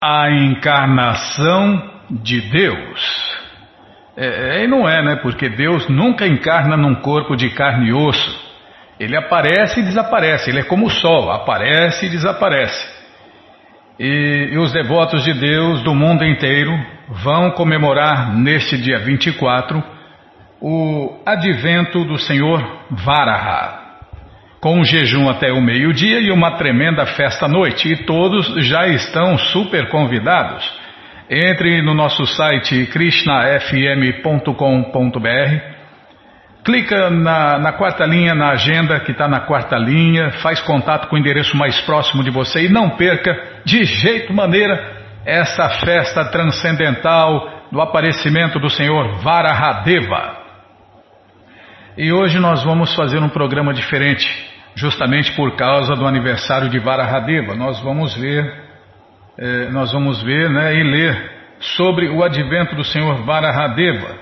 a encarnação de Deus. É, e não é, né? Porque Deus nunca encarna num corpo de carne e osso. Ele aparece e desaparece. Ele é como o sol, aparece e desaparece. E, e os devotos de Deus do mundo inteiro vão comemorar neste dia 24 o advento do Senhor Varaha com um jejum até o meio-dia e uma tremenda festa à noite. E todos já estão super convidados. Entre no nosso site krishnafm.com.br, clica na, na, quarta linha, na agenda que está na quarta linha, faz contato com o endereço mais próximo de você e não perca de jeito maneira essa festa transcendental do aparecimento do Senhor Varahadeva. E hoje nós vamos fazer um programa diferente, justamente por causa do aniversário de Varahadeva. Nós vamos ver, eh, nós vamos ver né, e ler sobre o advento do Senhor Varahadeva,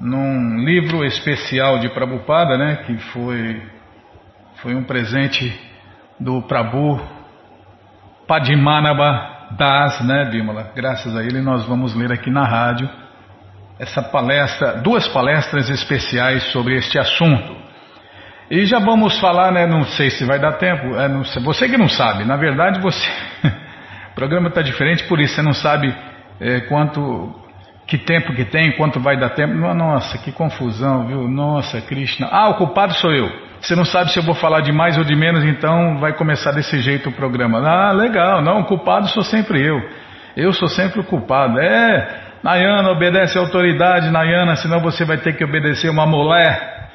num livro especial de Prabhupada, né, que foi, foi um presente do Prabhu Padmanabha Das, né, Bimala? Graças a ele nós vamos ler aqui na rádio essa palestra, duas palestras especiais sobre este assunto. E já vamos falar, né? Não sei se vai dar tempo. É, não, você que não sabe, na verdade você. o programa está diferente por isso, você não sabe é, quanto. Que tempo que tem, quanto vai dar tempo. Nossa, que confusão, viu? Nossa, Krishna. Ah, o culpado sou eu. Você não sabe se eu vou falar de mais ou de menos, então vai começar desse jeito o programa. Ah, legal, não, o culpado sou sempre eu. Eu sou sempre o culpado. É, Nayana, obedece a autoridade, Nayana, senão você vai ter que obedecer uma mulher.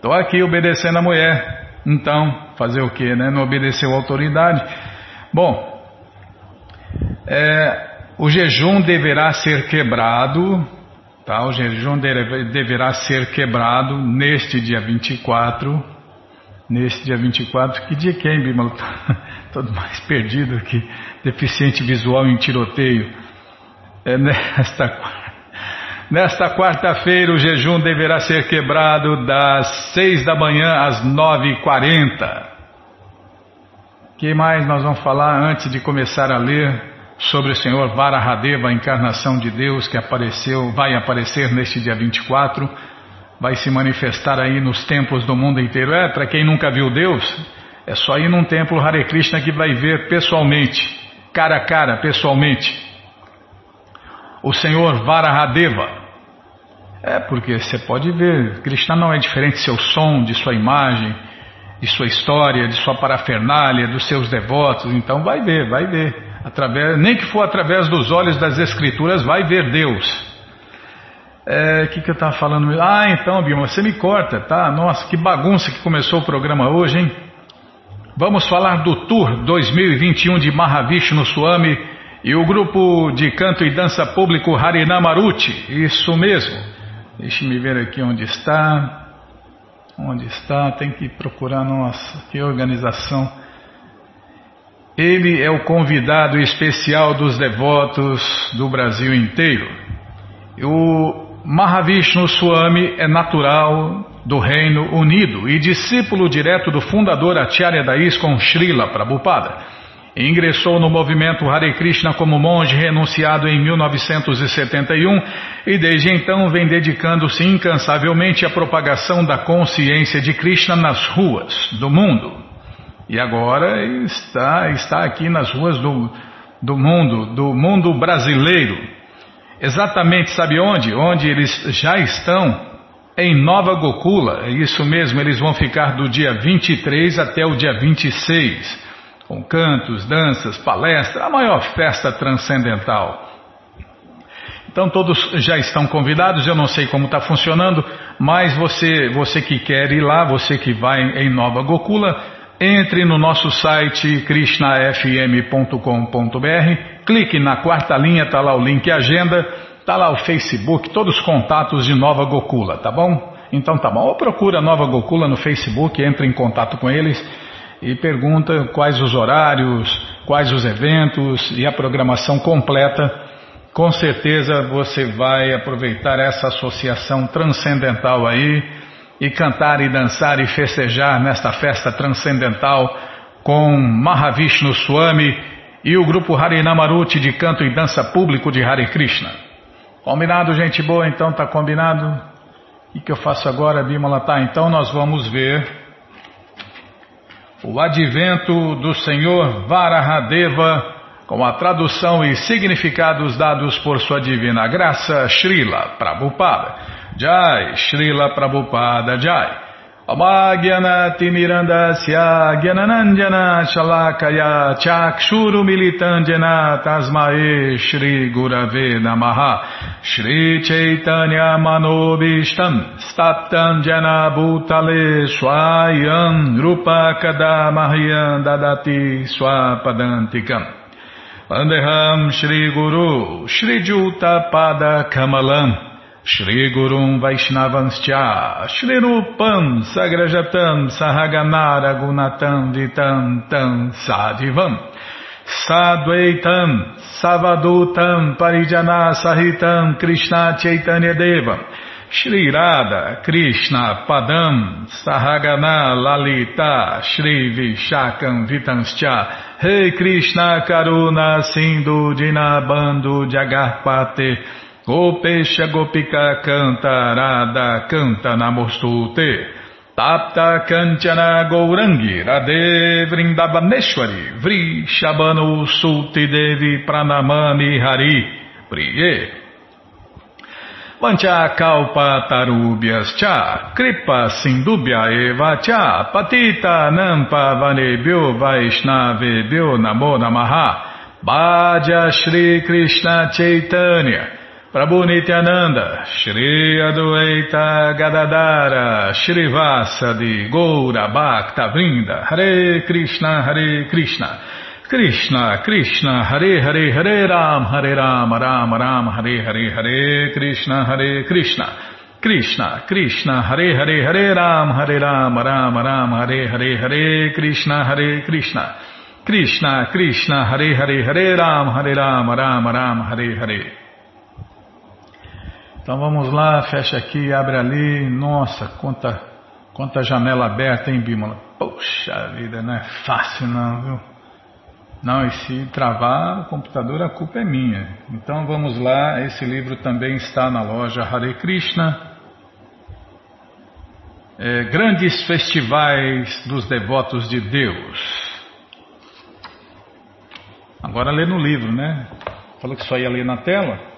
Estou aqui obedecendo a mulher. Então, fazer o que, né? Não obedeceu a autoridade. Bom, é, o jejum deverá ser quebrado, tá? O jejum deve, deverá ser quebrado neste dia 24. Neste dia 24, que dia que é, hein, Bimalo? Todo mais perdido aqui, deficiente visual em tiroteio. É nesta, nesta quarta-feira o jejum deverá ser quebrado das seis da manhã às nove e quarenta. que mais nós vamos falar antes de começar a ler sobre o Senhor Varahadeva, a encarnação de Deus que apareceu, vai aparecer neste dia 24, vai se manifestar aí nos templos do mundo inteiro. É, para quem nunca viu Deus, é só ir num templo Hare Krishna que vai ver pessoalmente, cara a cara, pessoalmente o Senhor Varahadeva. É porque você pode ver, Krishna não é diferente de seu som, de sua imagem, de sua história, de sua parafernália, dos seus devotos. Então vai ver, vai ver. Através, nem que for através dos olhos das escrituras, vai ver Deus. O é, que, que eu estava falando? Ah, então, Bima, você me corta, tá? Nossa, que bagunça que começou o programa hoje, hein? Vamos falar do Tour 2021 de Mahavishnu Swami e o grupo de canto e dança público Harinamaruti, isso mesmo. Deixe-me ver aqui onde está. Onde está? Tem que procurar, nossa, que organização. Ele é o convidado especial dos devotos do Brasil inteiro. O Mahavishnu Swami é natural do Reino Unido e discípulo direto do fundador Acharya da ISKCON Srila Prabhupada. Ingressou no movimento Hare Krishna como monge renunciado em 1971 e desde então vem dedicando-se incansavelmente à propagação da consciência de Krishna nas ruas do mundo. E agora está, está aqui nas ruas do, do mundo, do mundo brasileiro. Exatamente, sabe onde? Onde eles já estão em Nova Gokula. É isso mesmo, eles vão ficar do dia 23 até o dia 26 com cantos, danças, palestra, a maior festa transcendental. Então todos já estão convidados, eu não sei como está funcionando, mas você, você que quer ir lá, você que vai em Nova Gokula, entre no nosso site krishnafm.com.br, clique na quarta linha, está lá o link agenda, está lá o Facebook, todos os contatos de Nova Gokula, tá bom? Então tá bom, ou procura Nova Gokula no Facebook, entre em contato com eles e pergunta quais os horários, quais os eventos e a programação completa. Com certeza você vai aproveitar essa associação transcendental aí e cantar e dançar e festejar nesta festa transcendental com Mahavishnu Swami e o grupo Harinamaruti de canto e dança público de Hare Krishna. Combinado, gente boa? Então tá combinado? O que eu faço agora, Bimala? Tá, então nós vamos ver o advento do Senhor Varahadeva com a tradução e significados dados por sua divina graça, Srila Prabhupada. Jai, Srila Prabhupada Jai. Amagyanatimirandasya Gyananandjana Shalakaya Chakshuru Militandjana Tasmae Shri Gurave Namaha. Shri Chaitanya Manobishtam Staptam Jana Bhutale Swayam Rupa Kadamahyam Dadati Swapadantikam. Vandeham Shri Guru Shri Juta Pada Kamalam Shri Gurum Vaishnavanscha Shri Rupam Sagrajatam Sahaganara Gunatam Vitam Tam Sadivam Sadvaitam Savadutam Parijana Sahitam Krishna Chaitanya Devam Shri Radha Krishna Padam Sahagana Lalita Shri Vishakam Vitanscha Rei Krishna Karuna Sindhu Dinabando Jagarpate Gopesha Gopika Canta Radha Canta Namostute. Tapta Kanchana Gourangi Radhe Vrindavaneshwari Vri Shabano Sulti Devi Pranamani Hari Priye. Vancha Kalpa Tarubhyas Cha Kripa Sindubhya Eva Cha Patita Nampa Vanebhyo Vaishnavebhyo Namo Namaha. Bhaja Shri Krishna Chaitanya Prabhu Nityananda, Shri Adueita Gadadara, Shri Vasadi, Goura Bhakta Vrinda, Hare Krishna, Hare Krishna, Krishna, Krishna, Hare Hare, Hare Ram, Hare Ram, Ram Ram, Hare Hare, Hare Krishna, Hare Krishna, Krishna, Krishna, Hare Hare, Hare Ram, Hare Ram, Ram Ram, Hare Hare, Hare Krishna, Hare Krishna, Krishna, Krishna, Hare Hare, Hare Ram, Hare Ram, Ram Ram, Hare Hare. Então vamos lá, fecha aqui, abre ali. Nossa, quanta, quanta janela aberta, hein, Bímola? Poxa vida, não é fácil não, viu? Não, e se travar o computador, a culpa é minha. Então vamos lá, esse livro também está na loja Hare Krishna. É, grandes festivais dos devotos de Deus. Agora lê no livro, né? Falou que só ia ler na tela.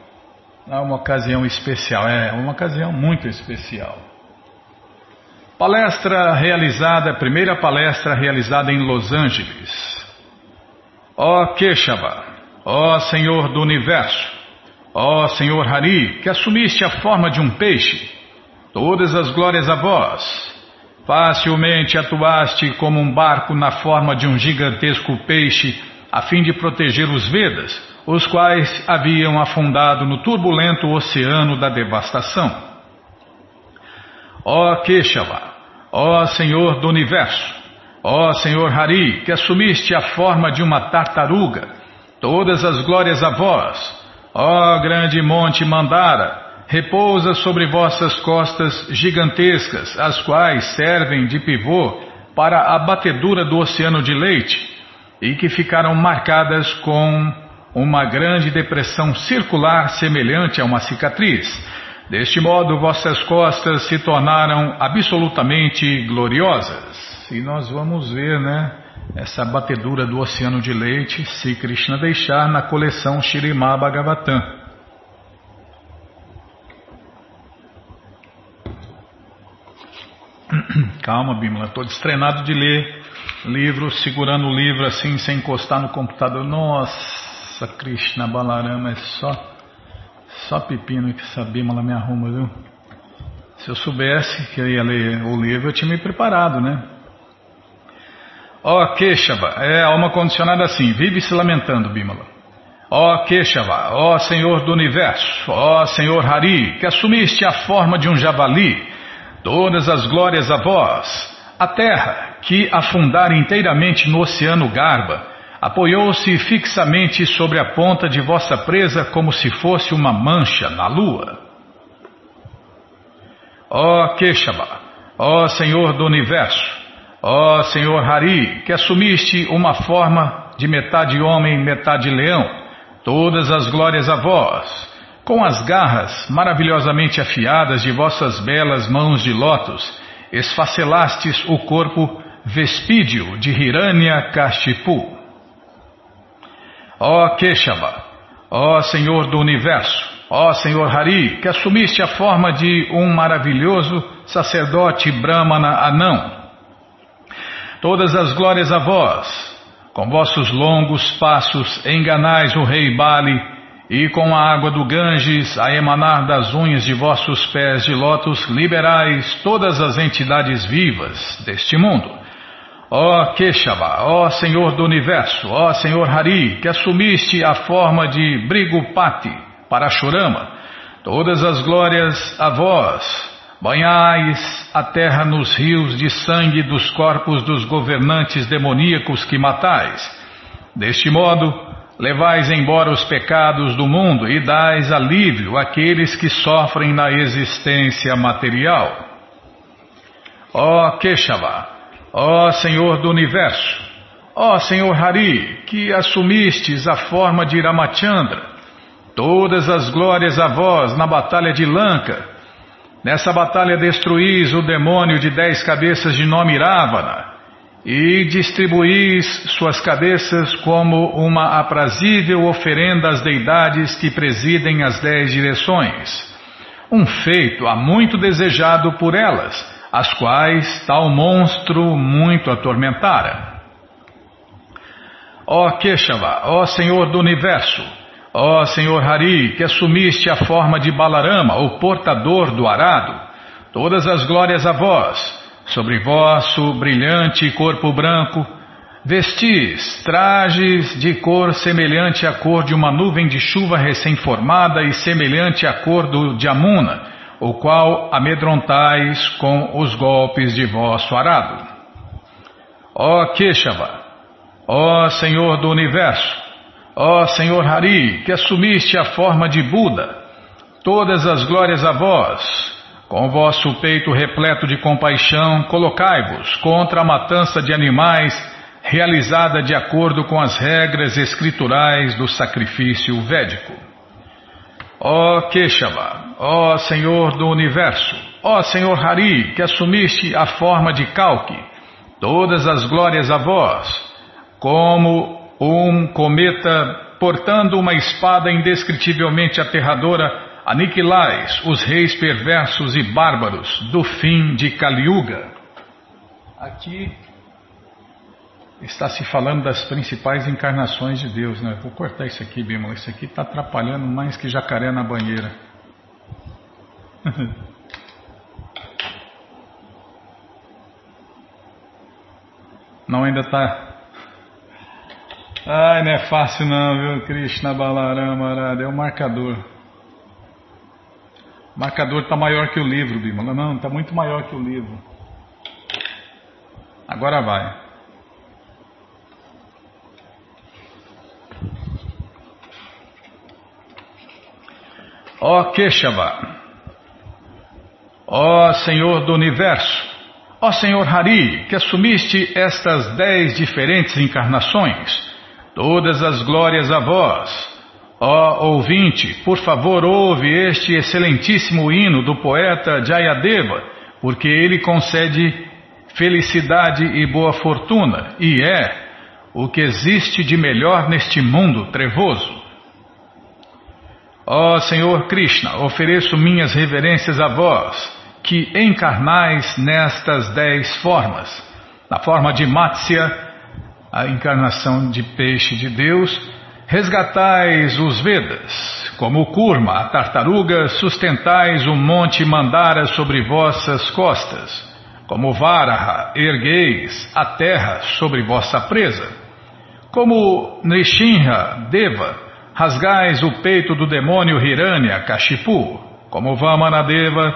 Há uma ocasião especial, é uma ocasião muito especial. Palestra realizada, primeira palestra realizada em Los Angeles. Ó Keshava, ó Senhor do Universo, ó Senhor Hari, que assumiste a forma de um peixe, todas as glórias a vós. Facilmente atuaste como um barco na forma de um gigantesco peixe, a fim de proteger os Vedas os quais haviam afundado no turbulento oceano da devastação. Ó Keshava, ó Senhor do Universo, ó Senhor Hari, que assumiste a forma de uma tartaruga, todas as glórias a vós, ó grande monte Mandara, repousa sobre vossas costas gigantescas, as quais servem de pivô para a batedura do oceano de leite, e que ficaram marcadas com uma grande depressão circular semelhante a uma cicatriz. Deste modo, vossas costas se tornaram absolutamente gloriosas. E nós vamos ver, né, essa batedura do oceano de leite, se Krishna deixar na coleção Shirimá Bhagavatam. Calma, Bimala, estou destrenado de ler livro, segurando o livro assim, sem encostar no computador. Nossa! Nossa, Krishna Balarama é só, só pepino que essa Bímola me arruma, viu? Se eu soubesse que eu ia ler o livro, eu tinha me preparado, né? Ó oh, Keshava, é alma condicionada assim, vive se lamentando, Bímola. Ó oh, Keshava, ó oh, Senhor do Universo, ó Senhor Hari, que assumiste a forma de um javali, todas as glórias a vós, a terra que afundar inteiramente no oceano Garba, apoiou-se fixamente sobre a ponta de vossa presa como se fosse uma mancha na lua. Ó Keshava, ó Senhor do Universo, ó Senhor Hari, que assumiste uma forma de metade homem, metade leão, todas as glórias a vós. Com as garras maravilhosamente afiadas de vossas belas mãos de lótus, esfacelastes o corpo vespídio de Hiranya Kashipu. Ó Keshava, ó Senhor do Universo, ó Senhor Hari, que assumiste a forma de um maravilhoso sacerdote Brahmana anão. Todas as glórias a vós, com vossos longos passos enganais o rei Bali e com a água do Ganges a emanar das unhas de vossos pés de lótus liberais todas as entidades vivas deste mundo. Ó Keshava, ó Senhor do Universo, ó Senhor Hari, que assumiste a forma de Brigupati, Parashurama, todas as glórias a vós, banhais a terra nos rios de sangue dos corpos dos governantes demoníacos que matais. Deste modo, Levais embora os pecados do mundo e dais alívio àqueles que sofrem na existência material. Ó Keshava, ó Senhor do Universo, ó Senhor Hari, que assumistes a forma de Ramachandra, todas as glórias a vós na batalha de Lanka. Nessa batalha destruís o demônio de dez cabeças de nome Ravana e distribuís suas cabeças como uma aprazível oferenda às deidades que presidem as dez direções. Um feito há muito desejado por elas, as quais tal monstro muito atormentara. Ó Keshava, ó Senhor do Universo, ó Senhor Hari, que assumiste a forma de Balarama, o portador do arado, todas as glórias a vós, Sobre vosso brilhante corpo branco, vestis trajes de cor semelhante à cor de uma nuvem de chuva recém-formada e semelhante à cor do Amuna, o qual amedrontais com os golpes de vosso arado. Ó Keshava, ó Senhor do Universo, ó Senhor Hari, que assumiste a forma de Buda, todas as glórias a vós, com vosso peito repleto de compaixão, colocai-vos contra a matança de animais realizada de acordo com as regras escriturais do sacrifício védico. Ó Keshava, ó Senhor do Universo, ó Senhor Hari, que assumiste a forma de Kalki, todas as glórias a vós, como um cometa portando uma espada indescritivelmente aterradora aniquilais os reis perversos e bárbaros do fim de Kaliuga. Aqui está se falando das principais encarnações de Deus, né? Vou cortar isso aqui, Bímola. Isso aqui está atrapalhando mais que jacaré na banheira. Não ainda está. Ai, não é fácil não, viu? Krishna Balarama Arada, é o marcador. O marcador está maior que o livro, Bimala. Não, está muito maior que o livro. Agora vai. Ó Keshava, ó Senhor do Universo, ó Senhor Hari, que assumiste estas dez diferentes encarnações, todas as glórias a vós, Ó ouvinte, por favor, ouve este excelentíssimo hino do poeta Jayadeva, porque ele concede felicidade e boa fortuna, e é o que existe de melhor neste mundo trevoso. Ó oh, Senhor Krishna, ofereço minhas reverências a vós, que encarnais nestas dez formas, na forma de Matsya, a encarnação de peixe de Deus, Resgatais os Vedas, como Kurma, a tartaruga, sustentais o monte Mandara sobre vossas costas, como Varaha, ergueis a terra sobre vossa presa, como Nishinha, Deva, rasgais o peito do demônio Hiranya, Kashipu, como Vamanadeva,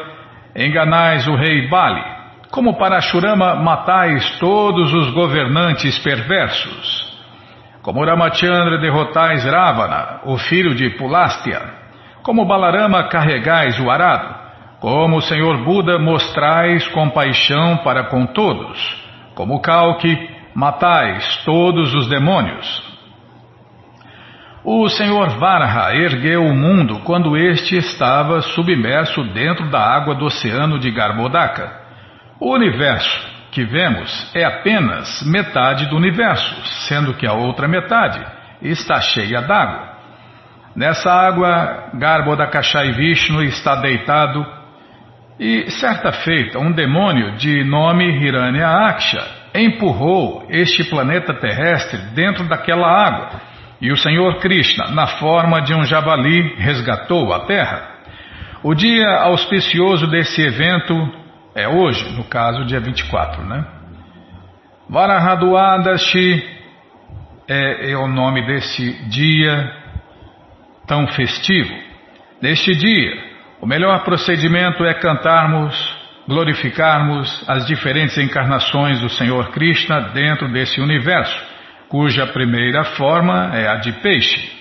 enganais o rei Bali, como Parashurama matais todos os governantes perversos, como Ramachandra derrotais Ravana, o filho de Pulastya. Como Balarama carregais o arado. Como o Senhor Buda mostrais compaixão para com todos. Como Kalki matais todos os demônios. O Senhor Varaha ergueu o mundo quando este estava submerso dentro da água do oceano de Garbhodaka. O universo que vemos é apenas metade do universo, sendo que a outra metade está cheia d'água. Nessa água, Garbhodakashai Vishnu está deitado e, certa feita, um demônio de nome Hiranyaksha empurrou este planeta terrestre dentro daquela água e o Senhor Krishna, na forma de um javali, resgatou a terra. O dia auspicioso desse evento é hoje, no caso, dia 24, né? Varahaduadashi é, é o nome desse dia tão festivo. Neste dia, o melhor procedimento é cantarmos, glorificarmos as diferentes encarnações do Senhor Krishna dentro desse universo, cuja primeira forma é a de peixe.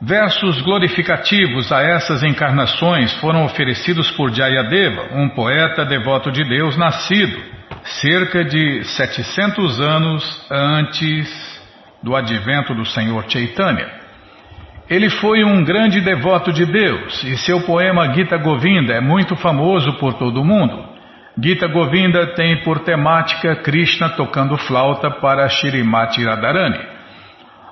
Versos glorificativos a essas encarnações foram oferecidos por Jayadeva, um poeta devoto de Deus nascido cerca de 700 anos antes do advento do Senhor Chaitanya. Ele foi um grande devoto de Deus e seu poema Gita Govinda é muito famoso por todo o mundo. Gita Govinda tem por temática Krishna tocando flauta para Shirimati Radharani.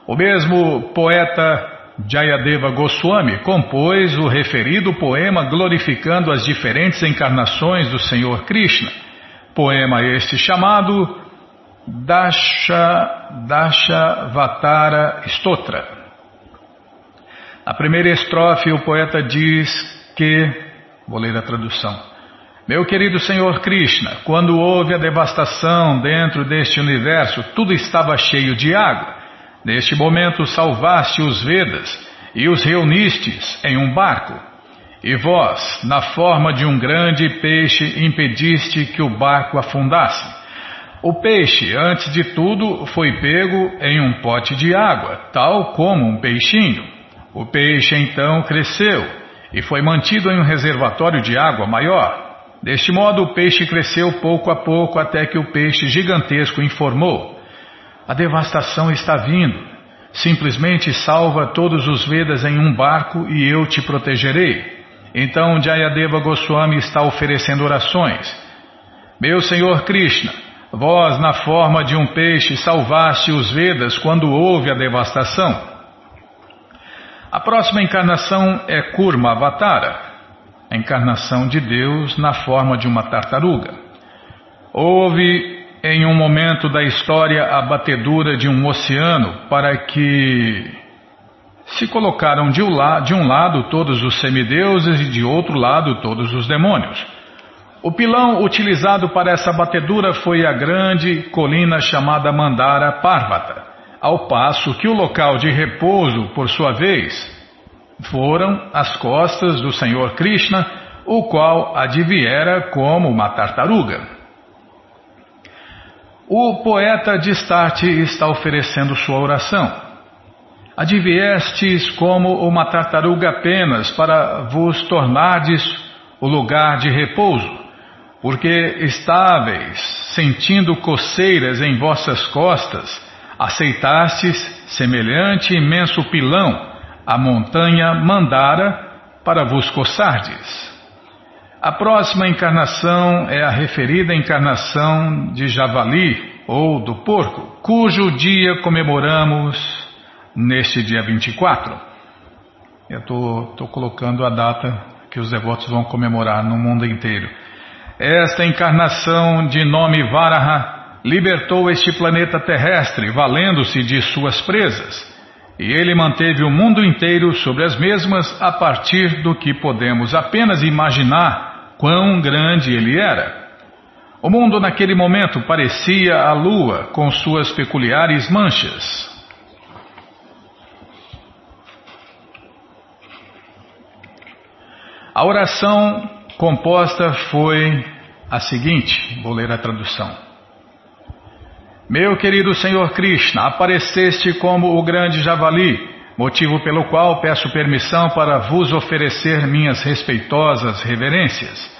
O mesmo poeta Jayadeva Goswami compôs o referido poema glorificando as diferentes encarnações do Senhor Krishna. Poema este chamado Dasha, Vatara Stotra. A primeira estrofe, o poeta diz que, vou ler a tradução. Meu querido Senhor Krishna, quando houve a devastação dentro deste universo, tudo estava cheio de água. Neste momento salvaste os Vedas e os reunistes em um barco. E vós, na forma de um grande peixe, impediste que o barco afundasse. O peixe, antes de tudo, foi pego em um pote de água, tal como um peixinho. O peixe então cresceu e foi mantido em um reservatório de água maior. Deste modo, o peixe cresceu pouco a pouco até que o peixe gigantesco informou: A devastação está vindo. Simplesmente salva todos os Vedas em um barco e eu te protegerei. Então Jayadeva Goswami está oferecendo orações. Meu Senhor Krishna, vós, na forma de um peixe, salvaste os Vedas quando houve a devastação. A próxima encarnação é Kurma Avatara, a encarnação de Deus na forma de uma tartaruga. Houve em um momento da história a batedura de um oceano para que se colocaram de um lado todos os semideuses e de outro lado todos os demônios. O pilão utilizado para essa batedura foi a grande colina chamada Mandara Parvata ao passo que o local de repouso, por sua vez, foram as costas do Senhor Krishna, o qual adviera como uma tartaruga. O poeta Distarte está oferecendo sua oração. Adviestes como uma tartaruga apenas para vos tornardes o lugar de repouso, porque estáveis, sentindo coceiras em vossas costas, aceitastes semelhante imenso pilão, a montanha Mandara, para vos coçardes. A próxima encarnação é a referida encarnação de Javali, ou do porco, cujo dia comemoramos neste dia 24. Eu estou colocando a data que os devotos vão comemorar no mundo inteiro. Esta encarnação de nome Varaha libertou este planeta terrestre, valendo-se de suas presas, e ele manteve o mundo inteiro sobre as mesmas a partir do que podemos apenas imaginar quão grande ele era. O mundo naquele momento parecia a lua com suas peculiares manchas. A oração composta foi a seguinte: vou ler a tradução. Meu querido Senhor Krishna, apareceste como o grande javali, motivo pelo qual peço permissão para vos oferecer minhas respeitosas reverências.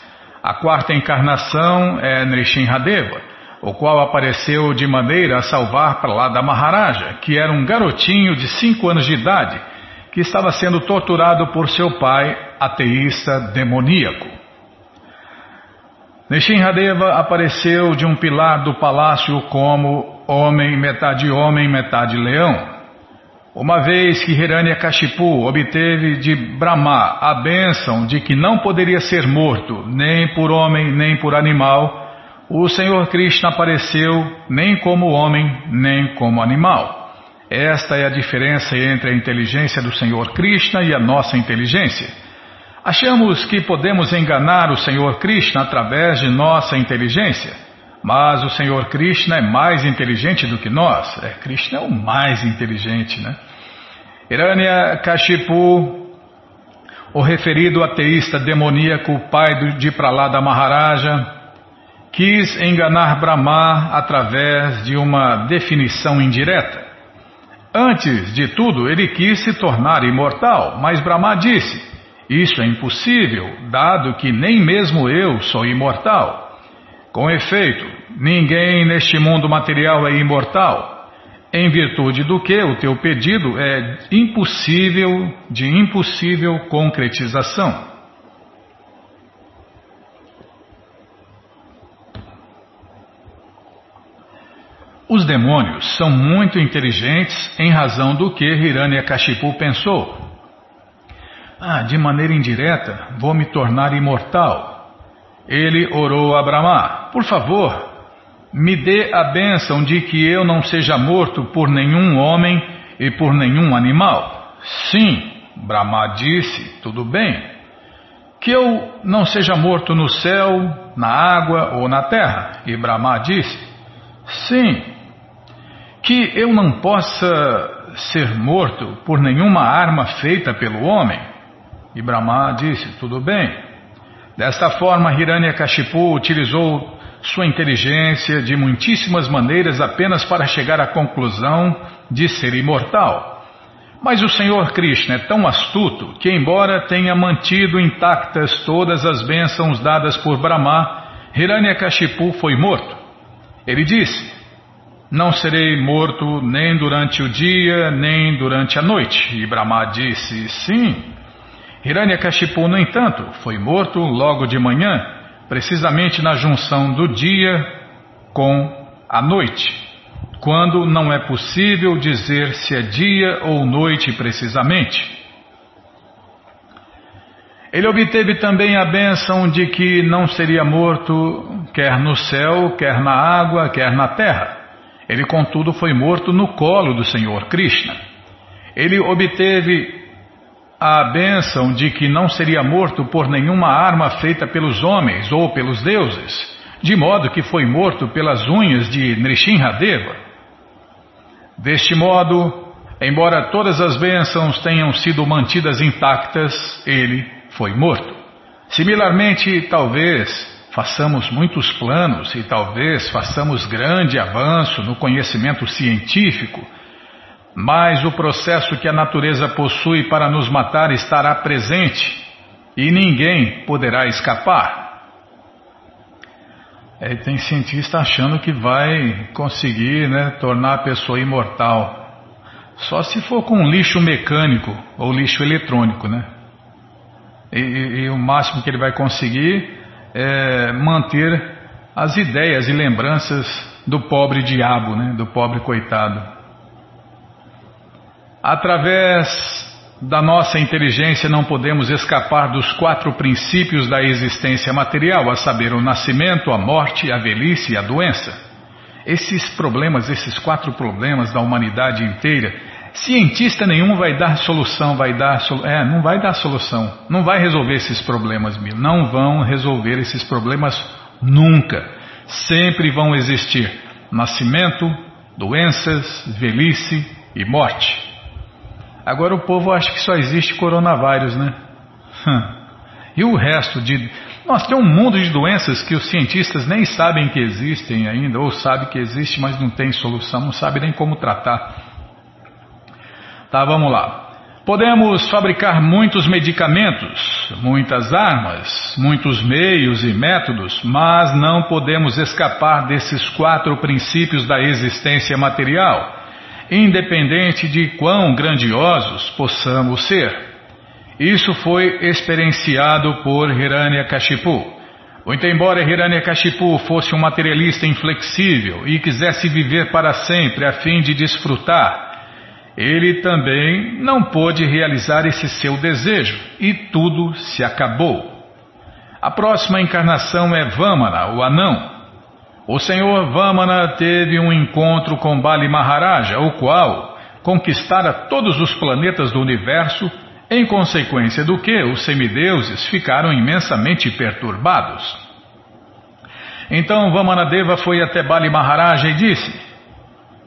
A quarta encarnação é Nrishinhadeva, o qual apareceu de maneira a salvar para lá da Maharaja, que era um garotinho de cinco anos de idade, que estava sendo torturado por seu pai, ateísta demoníaco. Nishinradeva apareceu de um pilar do palácio como homem, metade homem, metade leão. Uma vez que Hiranyakashipu obteve de Brahma a bênção de que não poderia ser morto nem por homem nem por animal, o Senhor Krishna apareceu nem como homem nem como animal. Esta é a diferença entre a inteligência do Senhor Krishna e a nossa inteligência. Achamos que podemos enganar o Senhor Krishna através de nossa inteligência, mas o Senhor Krishna é mais inteligente do que nós. É, Krishna é o mais inteligente, né? Hiranya Kashipu, o referido ateísta demoníaco, pai de Pralada Maharaja, quis enganar Brahma através de uma definição indireta. Antes de tudo, ele quis se tornar imortal, mas Brahma disse: Isso é impossível, dado que nem mesmo eu sou imortal. Com efeito, ninguém neste mundo material é imortal, em virtude do que o teu pedido é impossível de impossível concretização. Os demônios são muito inteligentes em razão do que Hiranyakashipu pensou. Ah, de maneira indireta, vou me tornar imortal. Ele orou a Brahma: Por favor, me dê a bênção de que eu não seja morto por nenhum homem e por nenhum animal. Sim, Brahma disse: Tudo bem. Que eu não seja morto no céu, na água ou na terra. E Brahma disse: Sim, que eu não possa ser morto por nenhuma arma feita pelo homem? E Brahma disse: Tudo bem. Desta forma, Hiranyakashipu utilizou sua inteligência de muitíssimas maneiras apenas para chegar à conclusão de ser imortal. Mas o Senhor Krishna é tão astuto que, embora tenha mantido intactas todas as bênçãos dadas por Brahma, Hiranyakashipu foi morto. Ele disse: não serei morto nem durante o dia, nem durante a noite. E Brahma disse: Sim. Hiranyakashipu, no entanto, foi morto logo de manhã, precisamente na junção do dia com a noite, quando não é possível dizer se é dia ou noite precisamente. Ele obteve também a bênção de que não seria morto quer no céu, quer na água, quer na terra. Ele, contudo, foi morto no colo do Senhor Krishna. Ele obteve a bênção de que não seria morto por nenhuma arma feita pelos homens ou pelos deuses, de modo que foi morto pelas unhas de Nrishinhadeva. Deste modo, embora todas as bênçãos tenham sido mantidas intactas, ele foi morto. Similarmente, talvez façamos muitos planos e talvez façamos grande avanço no conhecimento científico, mas o processo que a natureza possui para nos matar estará presente e ninguém poderá escapar. É, tem cientista achando que vai conseguir né, tornar a pessoa imortal. Só se for com lixo mecânico ou lixo eletrônico, né? E, e, e o máximo que ele vai conseguir é, manter as ideias e lembranças do pobre diabo, né, do pobre coitado. Através da nossa inteligência não podemos escapar dos quatro princípios da existência material, a saber, o nascimento, a morte, a velhice e a doença. Esses problemas, esses quatro problemas da humanidade inteira, Cientista nenhum vai dar solução, vai dar é, não vai dar solução, não vai resolver esses problemas, não vão resolver esses problemas nunca. Sempre vão existir nascimento, doenças, velhice e morte. Agora o povo acha que só existe coronavírus, né? E o resto de. Nós tem um mundo de doenças que os cientistas nem sabem que existem ainda, ou sabem que existe, mas não tem solução, não sabem nem como tratar. Tá, vamos lá. Podemos fabricar muitos medicamentos, muitas armas, muitos meios e métodos, mas não podemos escapar desses quatro princípios da existência material, independente de quão grandiosos possamos ser. Isso foi experienciado por Hiranyakashipu. Muito embora Hiranyakashipu fosse um materialista inflexível e quisesse viver para sempre a fim de desfrutar, ele também não pôde realizar esse seu desejo e tudo se acabou. A próxima encarnação é Vamana, o anão. O senhor Vamana teve um encontro com Bali Maharaja, o qual conquistara todos os planetas do universo, em consequência do que os semideuses ficaram imensamente perturbados. Então Vamanadeva foi até Bali Maharaja e disse: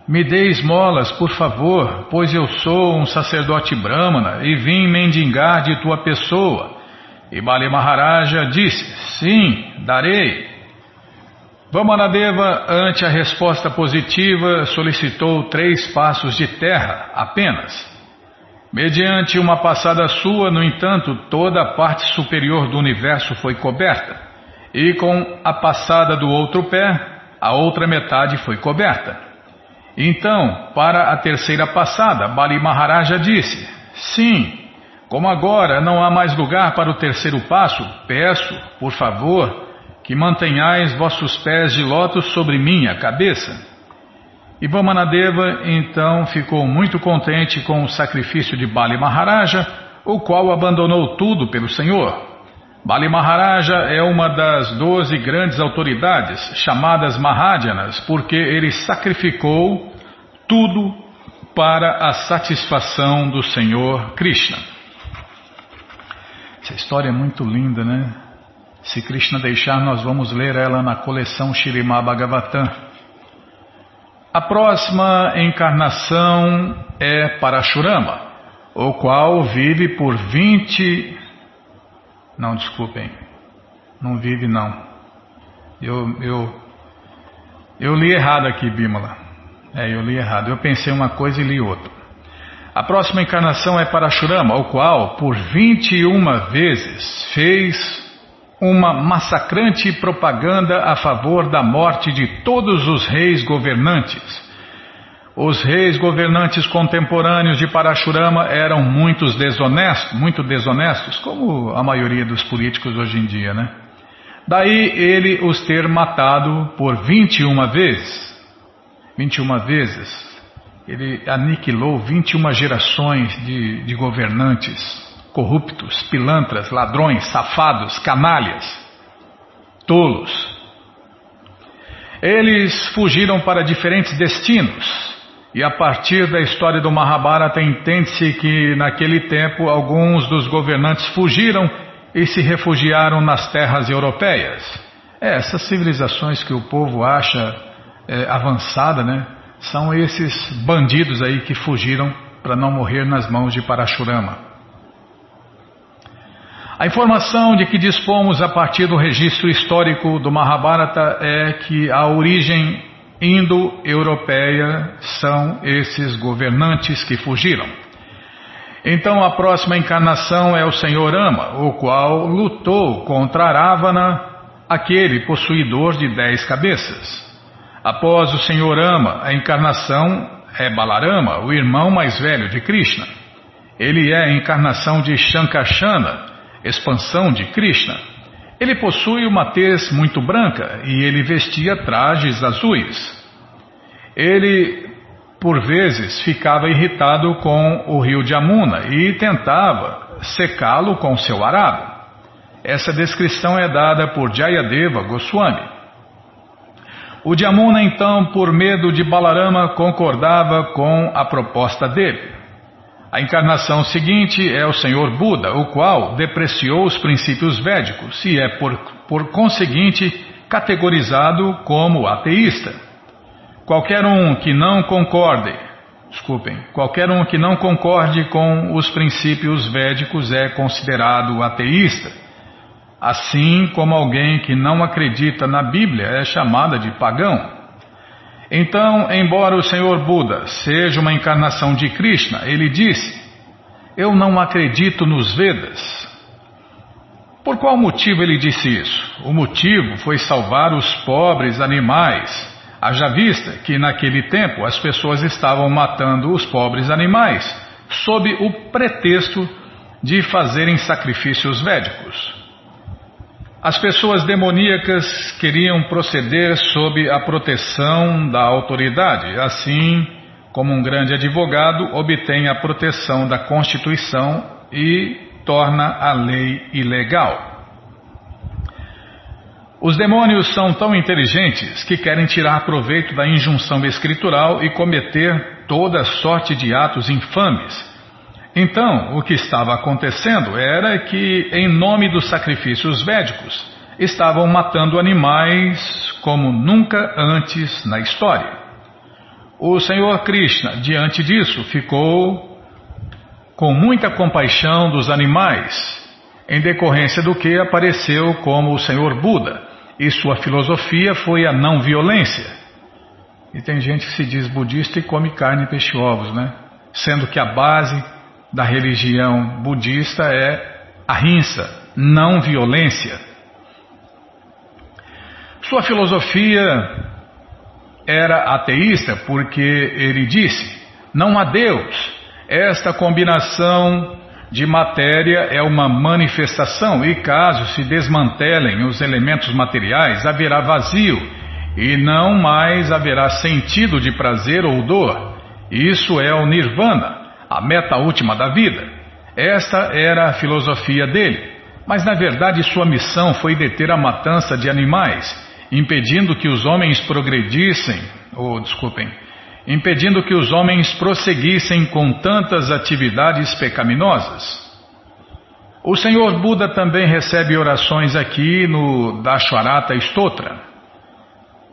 me dê esmolas, por favor, pois eu sou um sacerdote brahmana e vim mendigar de tua pessoa. E Bali Maharaja disse: Sim, darei. Vamanadeva, ante a resposta positiva, solicitou três passos de terra apenas. Mediante uma passada sua, no entanto, toda a parte superior do universo foi coberta, e com a passada do outro pé, a outra metade foi coberta. Então, para a terceira passada, Bali Maharaja disse: Sim, como agora não há mais lugar para o terceiro passo, peço, por favor, que mantenhais vossos pés de lótus sobre minha cabeça. E Vamanadeva então ficou muito contente com o sacrifício de Bali Maharaja, o qual abandonou tudo pelo Senhor. Bali Maharaja é uma das doze grandes autoridades, chamadas Mahadyanas, porque ele sacrificou tudo para a satisfação do Senhor Krishna. Essa história é muito linda, né? Se Krishna deixar, nós vamos ler ela na coleção Shirimá Bhagavatam. A próxima encarnação é Parashurama, o qual vive por 20 não, desculpem. Não vive, não. Eu, eu, eu li errado aqui, Bímola. É, eu li errado. Eu pensei uma coisa e li outra. A próxima encarnação é para Shurama, o qual, por 21 vezes, fez uma massacrante propaganda a favor da morte de todos os reis governantes os reis governantes contemporâneos de Parashurama eram muitos desonestos, muito desonestos, como a maioria dos políticos hoje em dia, né? Daí ele os ter matado por 21 vezes. 21 vezes. Ele aniquilou 21 gerações de, de governantes corruptos, pilantras, ladrões, safados, canalhas, tolos. Eles fugiram para diferentes destinos e a partir da história do Mahabharata entende-se que naquele tempo alguns dos governantes fugiram e se refugiaram nas terras europeias. É, essas civilizações que o povo acha é, avançada, né? São esses bandidos aí que fugiram para não morrer nas mãos de Parashurama. A informação de que dispomos a partir do registro histórico do Mahabharata é que a origem indo-europeia são esses governantes que fugiram. Então a próxima encarnação é o Senhor Ama, o qual lutou contra Ravana, aquele possuidor de dez cabeças. Após o Senhor Ama, a encarnação é Balarama, o irmão mais velho de Krishna. Ele é a encarnação de Shankashana, expansão de Krishna. Ele possui uma tez muito branca e ele vestia trajes azuis. Ele, por vezes, ficava irritado com o rio de Amuna e tentava secá-lo com seu arado. Essa descrição é dada por Jayadeva Goswami. O Jamuna, então, por medo de Balarama, concordava com a proposta dele. A encarnação seguinte é o Senhor Buda, o qual depreciou os princípios védicos e é, por, por conseguinte, categorizado como ateísta. Qualquer um que não concorde, desculpem, qualquer um que não concorde com os princípios védicos é considerado ateísta. Assim como alguém que não acredita na Bíblia é chamada de pagão. Então, embora o Senhor Buda seja uma encarnação de Krishna, ele disse: Eu não acredito nos Vedas. Por qual motivo ele disse isso? O motivo foi salvar os pobres animais. Haja vista que naquele tempo as pessoas estavam matando os pobres animais, sob o pretexto de fazerem sacrifícios védicos. As pessoas demoníacas queriam proceder sob a proteção da autoridade, assim como um grande advogado obtém a proteção da Constituição e torna a lei ilegal. Os demônios são tão inteligentes que querem tirar proveito da injunção escritural e cometer toda sorte de atos infames. Então, o que estava acontecendo era que, em nome dos sacrifícios védicos, estavam matando animais como nunca antes na história. O Senhor Krishna, diante disso, ficou com muita compaixão dos animais, em decorrência do que apareceu como o Senhor Buda, e sua filosofia foi a não violência. E tem gente que se diz budista e come carne e peixe ovos, né? Sendo que a base da religião budista é a rinça, não violência. Sua filosofia era ateísta porque ele disse: não há Deus. Esta combinação de matéria é uma manifestação, e caso se desmantelem os elementos materiais, haverá vazio, e não mais haverá sentido de prazer ou dor. Isso é o Nirvana, a meta última da vida. Esta era a filosofia dele, mas na verdade sua missão foi deter a matança de animais impedindo que os homens progredissem, ou desculpem, impedindo que os homens prosseguissem com tantas atividades pecaminosas. O Senhor Buda também recebe orações aqui no Dashwarata Stotra.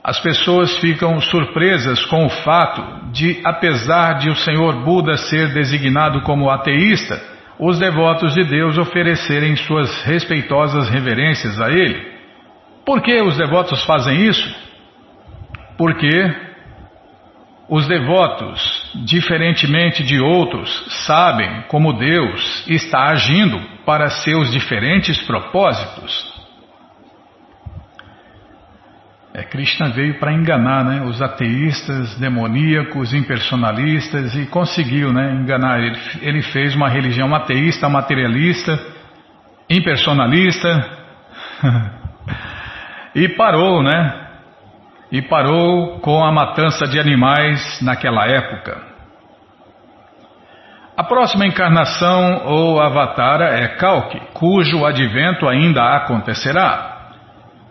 As pessoas ficam surpresas com o fato de, apesar de o Senhor Buda ser designado como ateísta, os devotos de Deus oferecerem suas respeitosas reverências a ele. Por que os devotos fazem isso? Porque os devotos, diferentemente de outros, sabem como Deus está agindo para seus diferentes propósitos. É, Krishna veio para enganar né, os ateístas, demoníacos, impersonalistas e conseguiu né, enganar. Ele, ele fez uma religião ateísta, materialista, impersonalista. E parou, né? E parou com a matança de animais naquela época. A próxima encarnação ou avatara é Kalki, cujo advento ainda acontecerá.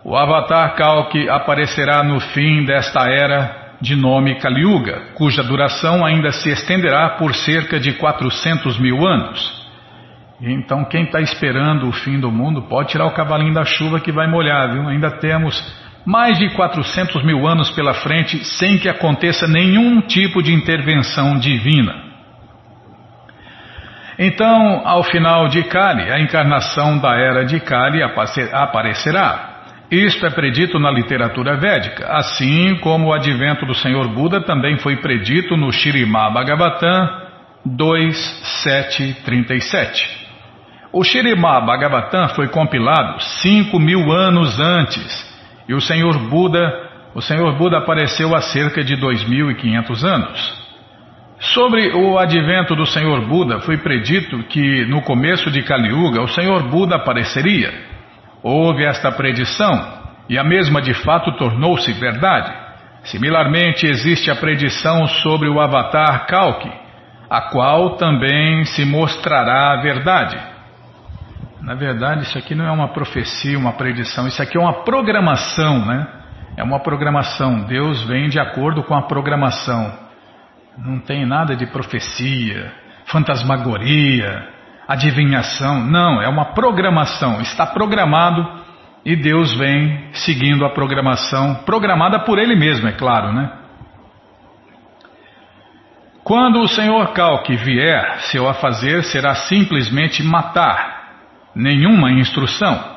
O avatar Kalki aparecerá no fim desta era de nome Kaliuga, cuja duração ainda se estenderá por cerca de 400 mil anos. Então, quem está esperando o fim do mundo pode tirar o cavalinho da chuva que vai molhar, viu? Ainda temos mais de 400 mil anos pela frente sem que aconteça nenhum tipo de intervenção divina. Então, ao final de Kali, a encarnação da era de Kali aparecerá. Isto é predito na literatura védica, assim como o advento do Senhor Buda também foi predito no Shirimá Bhagavatam 2.737. O Shirimá Bhagavatam foi compilado cinco mil anos antes e o Senhor Buda, o Senhor Buda apareceu há cerca de dois mil e quinhentos anos. Sobre o advento do Senhor Buda, foi predito que no começo de Kali Yuga o Senhor Buda apareceria. Houve esta predição e a mesma de fato tornou-se verdade. Similarmente, existe a predição sobre o Avatar Kalki, a qual também se mostrará a verdade. Na verdade, isso aqui não é uma profecia, uma predição, isso aqui é uma programação, né? É uma programação. Deus vem de acordo com a programação. Não tem nada de profecia, fantasmagoria, adivinhação. Não, é uma programação. Está programado e Deus vem seguindo a programação, programada por Ele mesmo, é claro, né? Quando o Senhor Kalki vier, seu a fazer será simplesmente matar nenhuma instrução.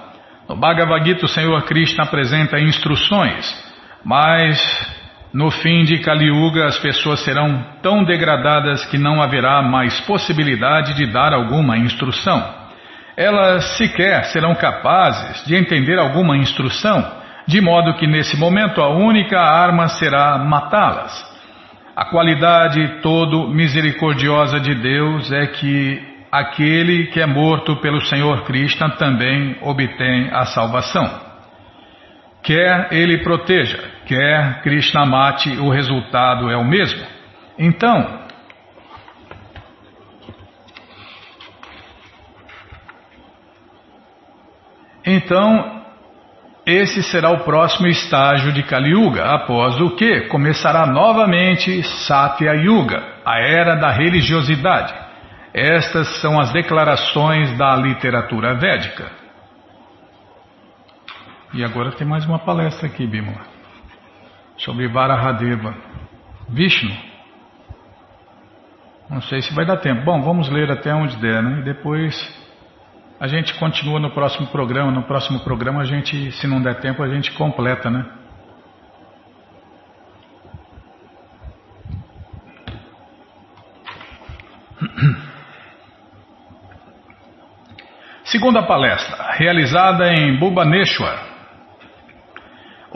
No Bhagavad Gita, o Senhor Krishna apresenta instruções, mas No fim de Kali Yuga, as pessoas serão tão degradadas que não haverá mais possibilidade de dar alguma instrução. Elas sequer serão capazes de entender alguma instrução, de modo que nesse momento a única arma será matá-las. A qualidade todo misericordiosa de Deus é que aquele que é morto pelo Senhor Krishna também obtém a salvação. Quer ele proteja, quer Krishna mate, o resultado é o mesmo. Então, então esse será o próximo estágio de Kali Yuga, após o que começará novamente Satya Yuga, a era da religiosidade. Estas são as declarações da literatura védica. E agora tem mais uma palestra aqui, Bimala, sobre Varahadeva. Vishnu. Não sei se vai dar tempo. Bom, vamos ler até onde der, né? E depois a gente continua no próximo programa. No próximo programa a gente, se não der tempo, a gente completa, né? Segunda palestra, realizada em Bhubaneswar.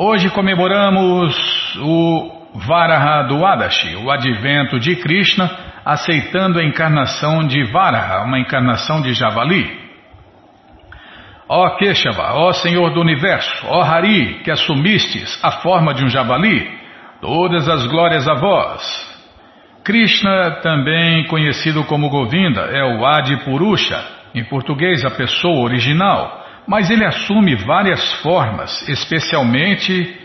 Hoje comemoramos o Varaha do Adashi, o advento de Krishna, aceitando a encarnação de Varaha, uma encarnação de javali. Ó Keshava, ó Senhor do Universo, ó Hari, que assumistes a forma de um javali, todas as glórias a vós. Krishna, também conhecido como Govinda, é o Adi Purusha, em português, a pessoa original, mas ele assume várias formas, especialmente,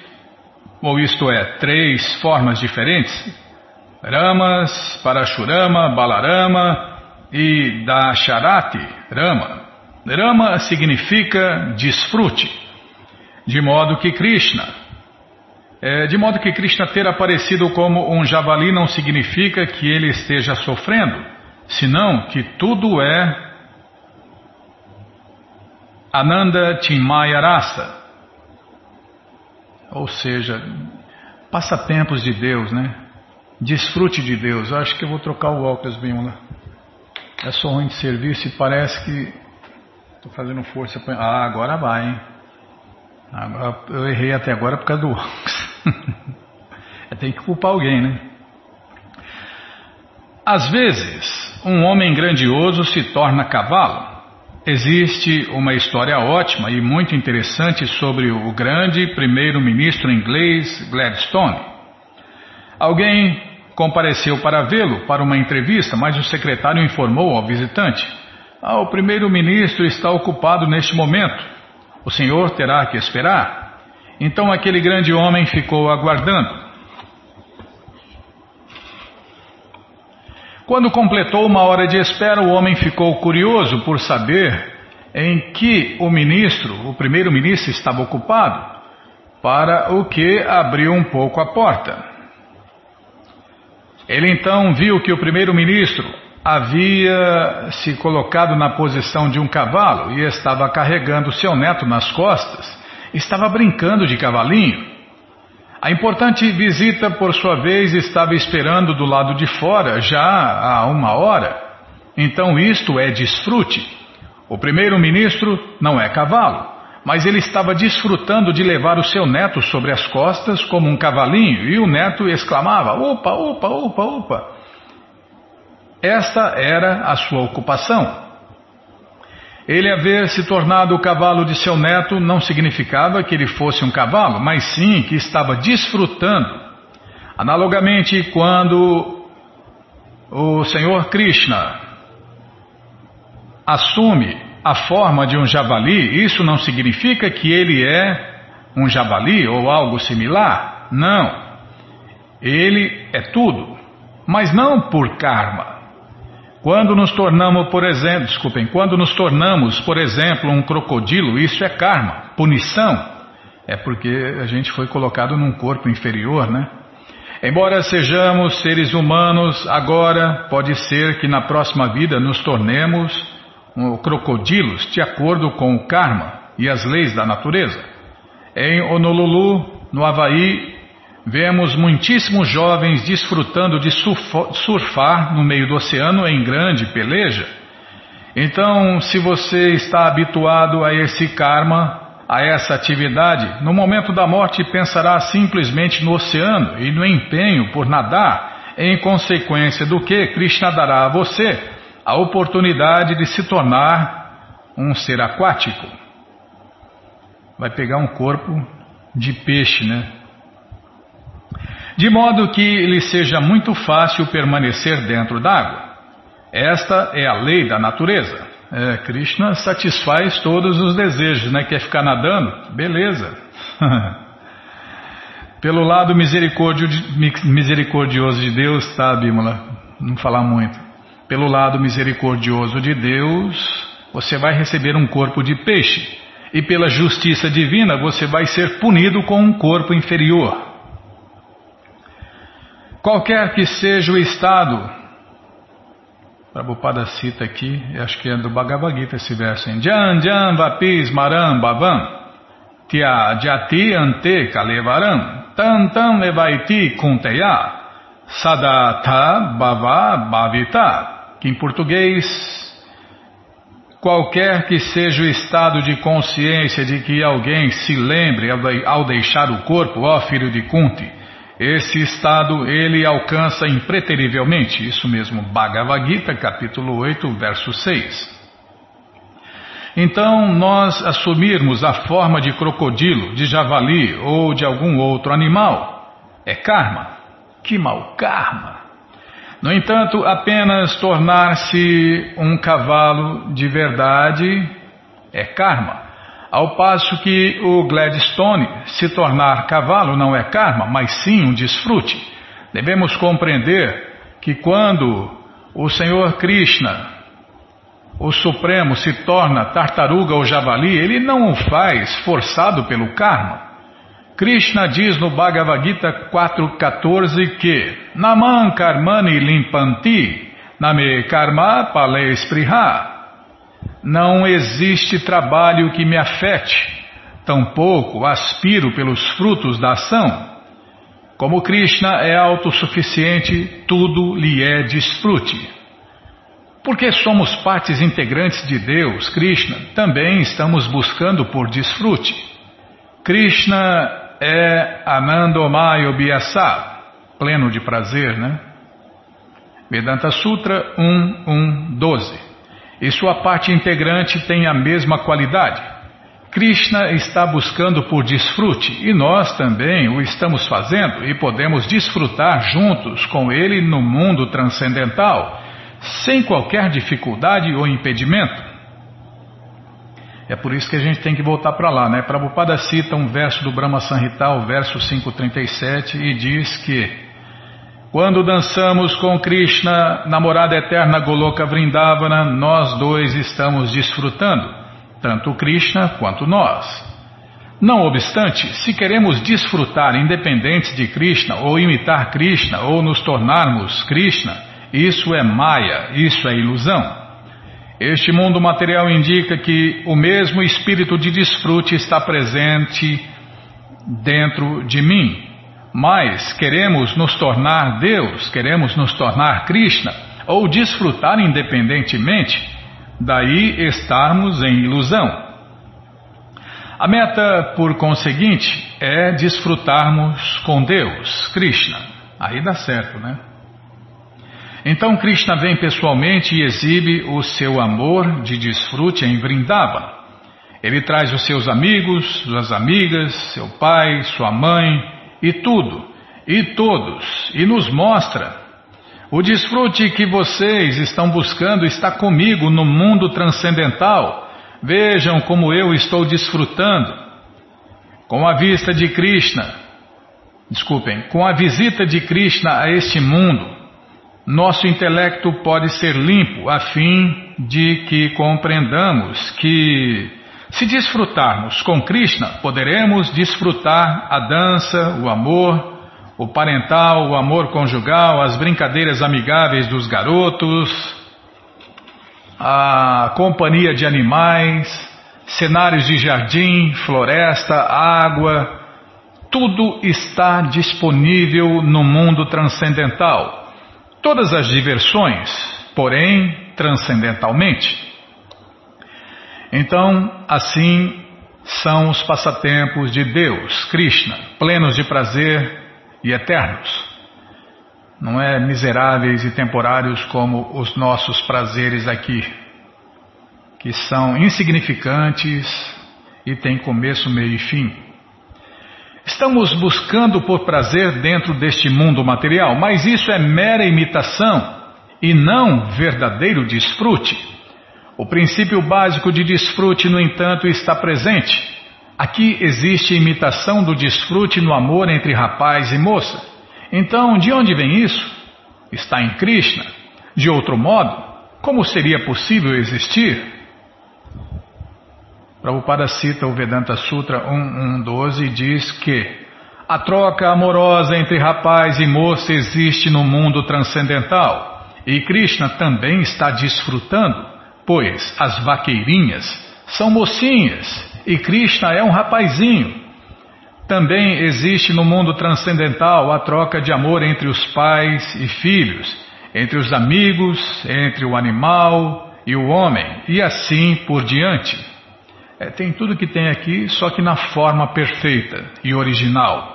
ou isto é, três formas diferentes: Ramas, Parashurama, Balarama e Dasharati, Rama. Rama significa desfrute, de modo que Krishna, é, de modo que Krishna ter aparecido como um javali não significa que ele esteja sofrendo, senão que tudo é Ananda Chinmaya Rasa. Ou seja, passatempos de Deus, né? Desfrute de Deus. Eu acho que eu vou trocar o óculos, Bimala. É só ruim de serviço e parece que estou fazendo força. Ah, agora vai, hein? Agora, eu errei até agora por causa do óculos. eu tenho que culpar alguém, né? Às vezes, um homem grandioso se torna cavalo Existe uma história ótima e muito interessante sobre o grande primeiro-ministro inglês Gladstone. Alguém compareceu para vê-lo para uma entrevista, mas o secretário informou ao visitante: ah, O primeiro-ministro está ocupado neste momento. O senhor terá que esperar. Então aquele grande homem ficou aguardando. Quando completou uma hora de espera, o homem ficou curioso por saber em que o ministro, o primeiro-ministro, estava ocupado, para o que abriu um pouco a porta. Ele então viu que o primeiro-ministro havia se colocado na posição de um cavalo e estava carregando seu neto nas costas, estava brincando de cavalinho. A importante visita, por sua vez, estava esperando do lado de fora já há uma hora. Então isto é desfrute. O primeiro-ministro não é cavalo, mas ele estava desfrutando de levar o seu neto sobre as costas como um cavalinho e o neto exclamava: Opa, opa, opa, opa. Esta era a sua ocupação. Ele haver se tornado o cavalo de seu neto não significava que ele fosse um cavalo, mas sim que estava desfrutando. Analogamente, quando o Senhor Krishna assume a forma de um javali, isso não significa que ele é um javali ou algo similar. Não. Ele é tudo, mas não por karma. Quando nos tornamos, por exemplo, desculpem, quando nos tornamos, por exemplo, um crocodilo, isso é karma, punição. É porque a gente foi colocado num corpo inferior, né? Embora sejamos seres humanos, agora pode ser que na próxima vida nos tornemos crocodilos de acordo com o karma e as leis da natureza. Em Honolulu, no Havaí, Vemos muitíssimos jovens desfrutando de surfar no meio do oceano em grande peleja. Então, se você está habituado a esse karma, a essa atividade, no momento da morte pensará simplesmente no oceano e no empenho por nadar, em consequência do que Krishna dará a você a oportunidade de se tornar um ser aquático. Vai pegar um corpo de peixe, né? De modo que lhe seja muito fácil permanecer dentro d'água. Esta é a lei da natureza. É, Krishna satisfaz todos os desejos, né? Quer ficar nadando? Beleza. Pelo lado misericordioso de Deus, tá, Bímola? Não falar muito. Pelo lado misericordioso de Deus, você vai receber um corpo de peixe. E pela justiça divina, você vai ser punido com um corpo inferior. Qualquer que seja o estado, Prabhupada cita aqui, acho que é do Bhagavad Gita esse verso, em Jan Jan Vapis Maram Bhavam Tia Jati Ante Kalevaram Tan Tan Levaiti Kunteya Sadata Bhava Bhavita que em português qualquer que seja o estado de consciência de que alguém se lembre ao deixar o corpo, ó filho de Kunti, esse estado ele alcança impreterivelmente, isso mesmo, Bhagavad Gita, capítulo 8, verso 6. Então, nós assumirmos a forma de crocodilo, de javali ou de algum outro animal é karma. Que mau karma! No entanto, apenas tornar-se um cavalo de verdade é karma. Ao passo que o Gladstone se tornar cavalo não é karma, mas sim um desfrute. Devemos compreender que quando o Senhor Krishna, o Supremo, se torna tartaruga ou javali, ele não o faz forçado pelo karma. Krishna diz no Bhagavad Gita 4.14 que Naman karmani limpanti, name karma pale espriha. Não existe trabalho que me afete, tampouco aspiro pelos frutos da ação. Como Krishna é autossuficiente, tudo lhe é desfrute. Porque somos partes integrantes de Deus, Krishna, também estamos buscando por desfrute. Krishna é Anandomaya Biasa, pleno de prazer, né? Vedanta Sutra 1.1.12 e sua parte integrante tem a mesma qualidade. Krishna está buscando por desfrute e nós também o estamos fazendo e podemos desfrutar juntos com ele no mundo transcendental, sem qualquer dificuldade ou impedimento. É por isso que a gente tem que voltar para lá, né? Prabhupada cita um verso do Brahma Sanhita, o verso 537, e diz que quando dançamos com Krishna, namorada eterna Goloka Vrindavana, nós dois estamos desfrutando, tanto Krishna quanto nós. Não obstante, se queremos desfrutar independentes de Krishna, ou imitar Krishna, ou nos tornarmos Krishna, isso é Maya, isso é ilusão. Este mundo material indica que o mesmo espírito de desfrute está presente dentro de mim, mas queremos nos tornar Deus, queremos nos tornar Krishna, ou desfrutar independentemente, daí estarmos em ilusão. A meta, por conseguinte, é desfrutarmos com Deus, Krishna. Aí dá certo, né? Então Krishna vem pessoalmente e exibe o seu amor de desfrute em Vrindavana. Ele traz os seus amigos, suas amigas, seu pai, sua mãe, e tudo, e todos, e nos mostra. O desfrute que vocês estão buscando está comigo no mundo transcendental. Vejam como eu estou desfrutando. Com a vista de Krishna, desculpem, com a visita de Krishna a este mundo, nosso intelecto pode ser limpo a fim de que compreendamos que se desfrutarmos com Krishna, poderemos desfrutar a dança, o amor, o parental, o amor conjugal, as brincadeiras amigáveis dos garotos, a companhia de animais, cenários de jardim, floresta, água, tudo está disponível no mundo transcendental. Todas as diversões, porém transcendentalmente. Então, assim são os passatempos de Deus, Krishna, plenos de prazer e eternos. Não é miseráveis e temporários como os nossos prazeres aqui, que são insignificantes e têm começo, meio e fim. Estamos buscando por prazer dentro deste mundo material, mas isso é mera imitação e não verdadeiro desfrute. O princípio básico de desfrute, no entanto, está presente. Aqui existe imitação do desfrute no amor entre rapaz e moça. Então, de onde vem isso? Está em Krishna. De outro modo, como seria possível existir? Prabhupada cita o Vedanta Sutra 1.1.12 e diz que a troca amorosa entre rapaz e moça existe no mundo transcendental e Krishna também está desfrutando, pois as vaqueirinhas são mocinhas e Krishna é um rapazinho. Também existe no mundo transcendental a troca de amor entre os pais e filhos, entre os amigos, entre o animal e o homem, e assim por diante. É, tem tudo que tem aqui, só que na forma perfeita e original.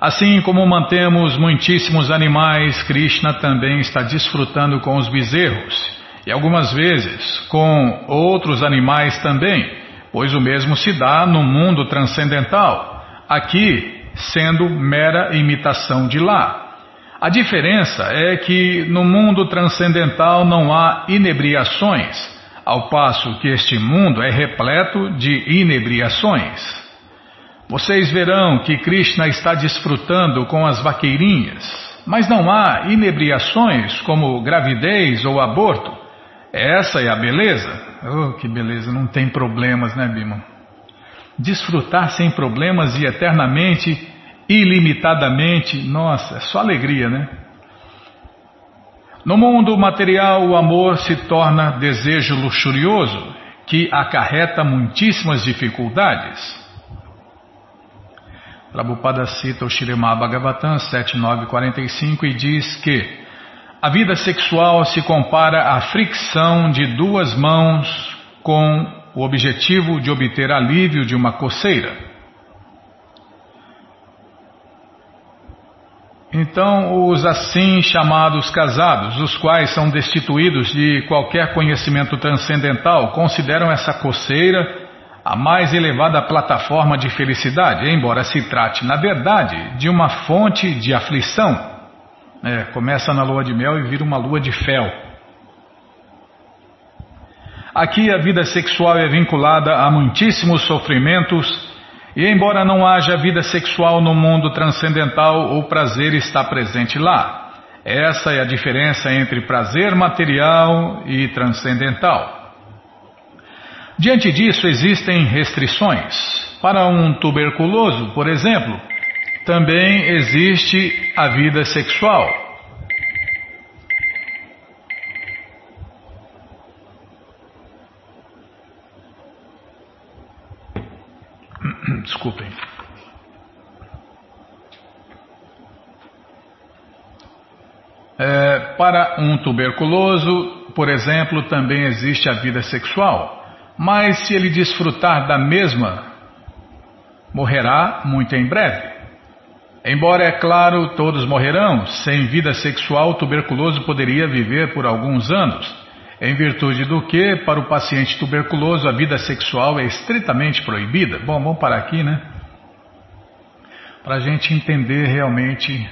Assim como mantemos muitíssimos animais, Krishna também está desfrutando com os bezerros e algumas vezes com outros animais também, pois o mesmo se dá no mundo transcendental, aqui sendo mera imitação de lá. A diferença é que no mundo transcendental não há inebriações ao passo que este mundo é repleto de inebriações. Vocês verão que Krishna está desfrutando com as vaqueirinhas, mas não há inebriações como gravidez ou aborto. Essa é a beleza. Oh, que beleza, não tem problemas, né, Bima? Desfrutar sem problemas e eternamente, ilimitadamente, nossa, é só alegria, né? No mundo material, o amor se torna desejo luxurioso que acarreta muitíssimas dificuldades. Prabhupada cita o Shrimad Bhagavatam 7945 e diz que a vida sexual se compara à fricção de duas mãos com o objetivo de obter alívio de uma coceira. Então, os assim chamados casados, os quais são destituídos de qualquer conhecimento transcendental, consideram essa coceira a mais elevada plataforma de felicidade, embora se trate, na verdade, de uma fonte de aflição. É, começa na lua de mel e vira uma lua de fel. Aqui a vida sexual é vinculada a muitíssimos sofrimentos e embora não haja vida sexual no mundo transcendental, o prazer está presente lá. Essa é a diferença entre prazer material e transcendental. Diante disso, existem restrições. Para um tuberculoso, por exemplo, também existe a vida sexual. Desculpem. É, para um tuberculoso, por exemplo, também existe a vida sexual, mas se ele desfrutar da mesma, morrerá muito em breve. Embora, é claro, todos morrerão, sem vida sexual, o tuberculoso poderia viver por alguns anos em virtude do que, para o paciente tuberculoso, a vida sexual é estritamente proibida. Bom, vamos parar aqui, né? Para a gente entender realmente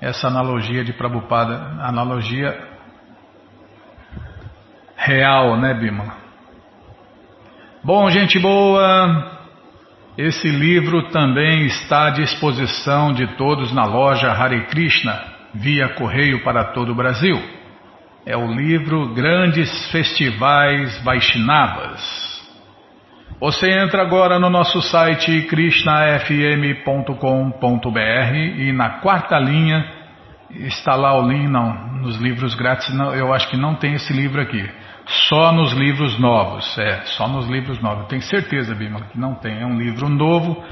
essa analogia de Prabhupada, analogia real, né, Bima? Bom, gente boa, esse livro também está à disposição de todos na loja Hare Krishna, via correio para todo o Brasil. É o livro Grandes Festivais Vaishnavas. Você entra agora no nosso site krishnafm.com.br e na quarta linha está lá o link, não, nos livros grátis, não, eu acho que não tem esse livro aqui. Só nos livros novos, é, só nos livros novos. Tenho certeza, Bima, que não tem. É um livro novo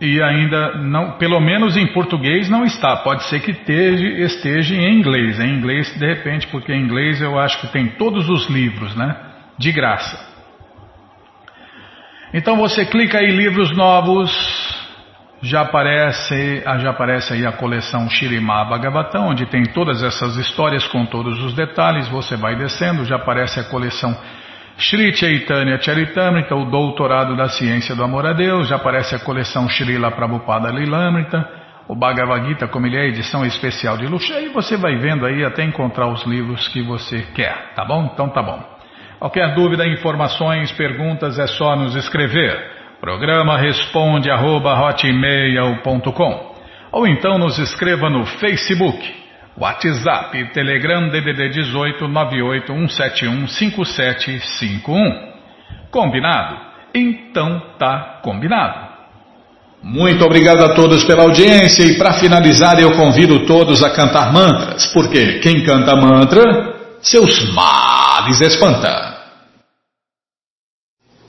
e ainda não, pelo menos em português não está. Pode ser que esteja, esteja em inglês. Em inglês, de repente, porque em inglês eu acho que tem todos os livros, né? De graça. Então você clica aí livros novos, já aparece, já aparece aí a coleção Shirimá Bhagavatam, onde tem todas essas histórias com todos os detalhes. Você vai descendo, já aparece a coleção Sri Chaitanya Charitamrita, o doutorado da ciência do amor a Deus, já aparece a coleção Srila Prabhupada Lilamrita, o Bhagavad Gita, como ele é edição especial de luxo, aí você vai vendo aí até encontrar os livros que você quer, tá bom? Então tá bom. Qualquer dúvida, informações, perguntas é só nos escrever. Programa responde arroba, ou então nos escreva no Facebook WhatsApp, Telegram DDD 18 981715751. Combinado? Então tá combinado. Muito obrigado a todos pela audiência e para finalizar eu convido todos a cantar mantras, porque quem canta mantra, seus males espanta.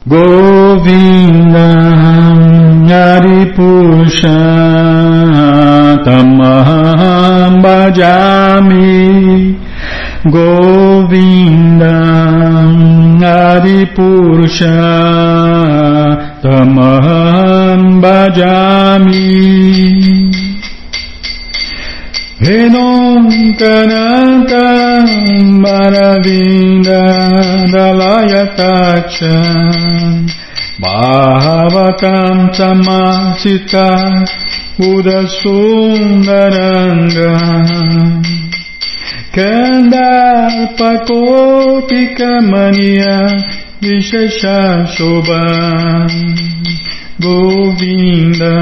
Govinda Haripusha Tamaham Bhajami Govinda Haripusha Tamaham Bhajami Venom Kanantam Maravinda Vayatacha Bhavatam Tamasita Udasundaranga. Kanda Kopika Mania Visheshashoba Govinda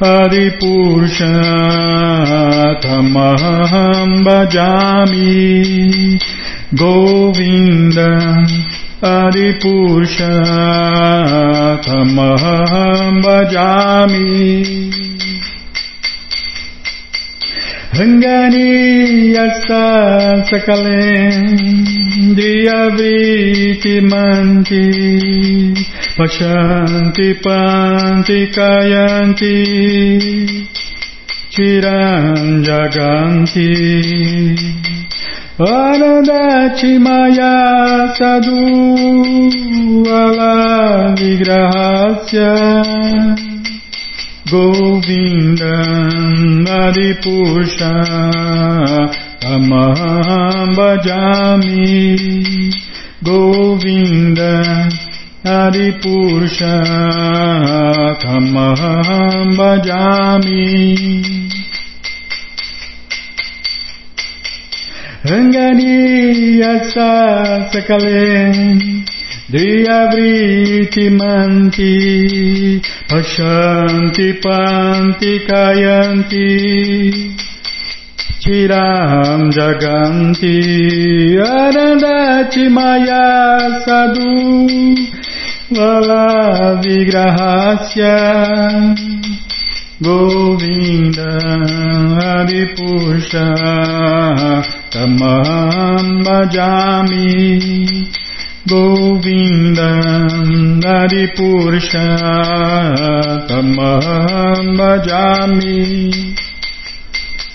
Adipurcha Tamaham Bajami Govinda Adipusha Tamaham Bhajami Rangani Yasta Sakale Diyaviti Manti Pashanti Panti Kayanti Chiranjaganti Anandati maya sadhu ala vigrahasya Govindam Adipusha Tamaham Bhajami Govindam Adipusha Tamaham Bhajami Angania Sasakale Driyavriti Manti Pashanti Panti Kayanti Chiram Jaganti Arandati Maya Sadhu Vala Vigrahasya Govinda Adipushah तमहं भजामि गोविन्दं नरिपुरुष तमहं भजामि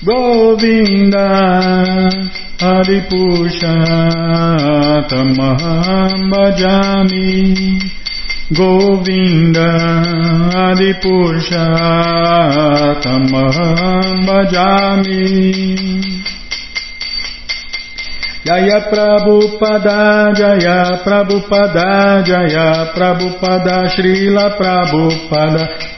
गोविन्द हरिपुरुषतमहं भजामि गोविन्द हरिपुरुषतमहं भजामि Jaya Prabhupada, Jaya Prabhupada, Jaya Prabhupada, Srila Prabhupada,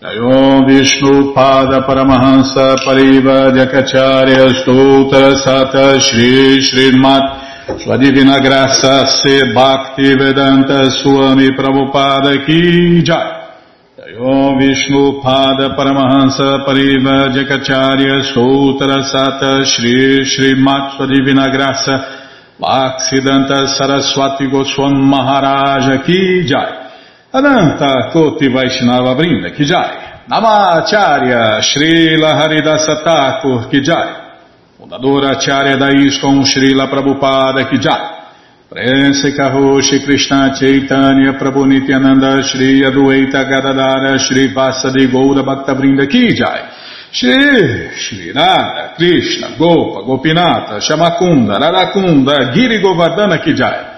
Om Vishnu Pada Paramahansa Pariva Jakacharya Stoutra Sata Shri Srimat Sua Divina Graça Se Bhakti Vedanta Swami Prabhupada Ki Jai. Om Vishnu Pada Paramahansa Pariva Jakacharya Sutra Sata Shri Shri Sua Divina Graça Bhaksidanta Saraswati Goswam Maharaja Ki Jai Ananta Koti Vaishnava Brinda Ki Jai Namacharya Srila Haridasa Thakur Ki Jai Fundadora Acharya da Srila Prabhupada Ki Jai Prense Karoshi Krishna Chaitanya Prabhu Nityananda Shri Adueita Gadadara Shri Vasadi Goura Bhakta Brinda Ki Jai Shri, Shri Radha, Krishna, Gopa, Gopinata, Shamakunda, Radakunda, Giri Govardhana Kijai.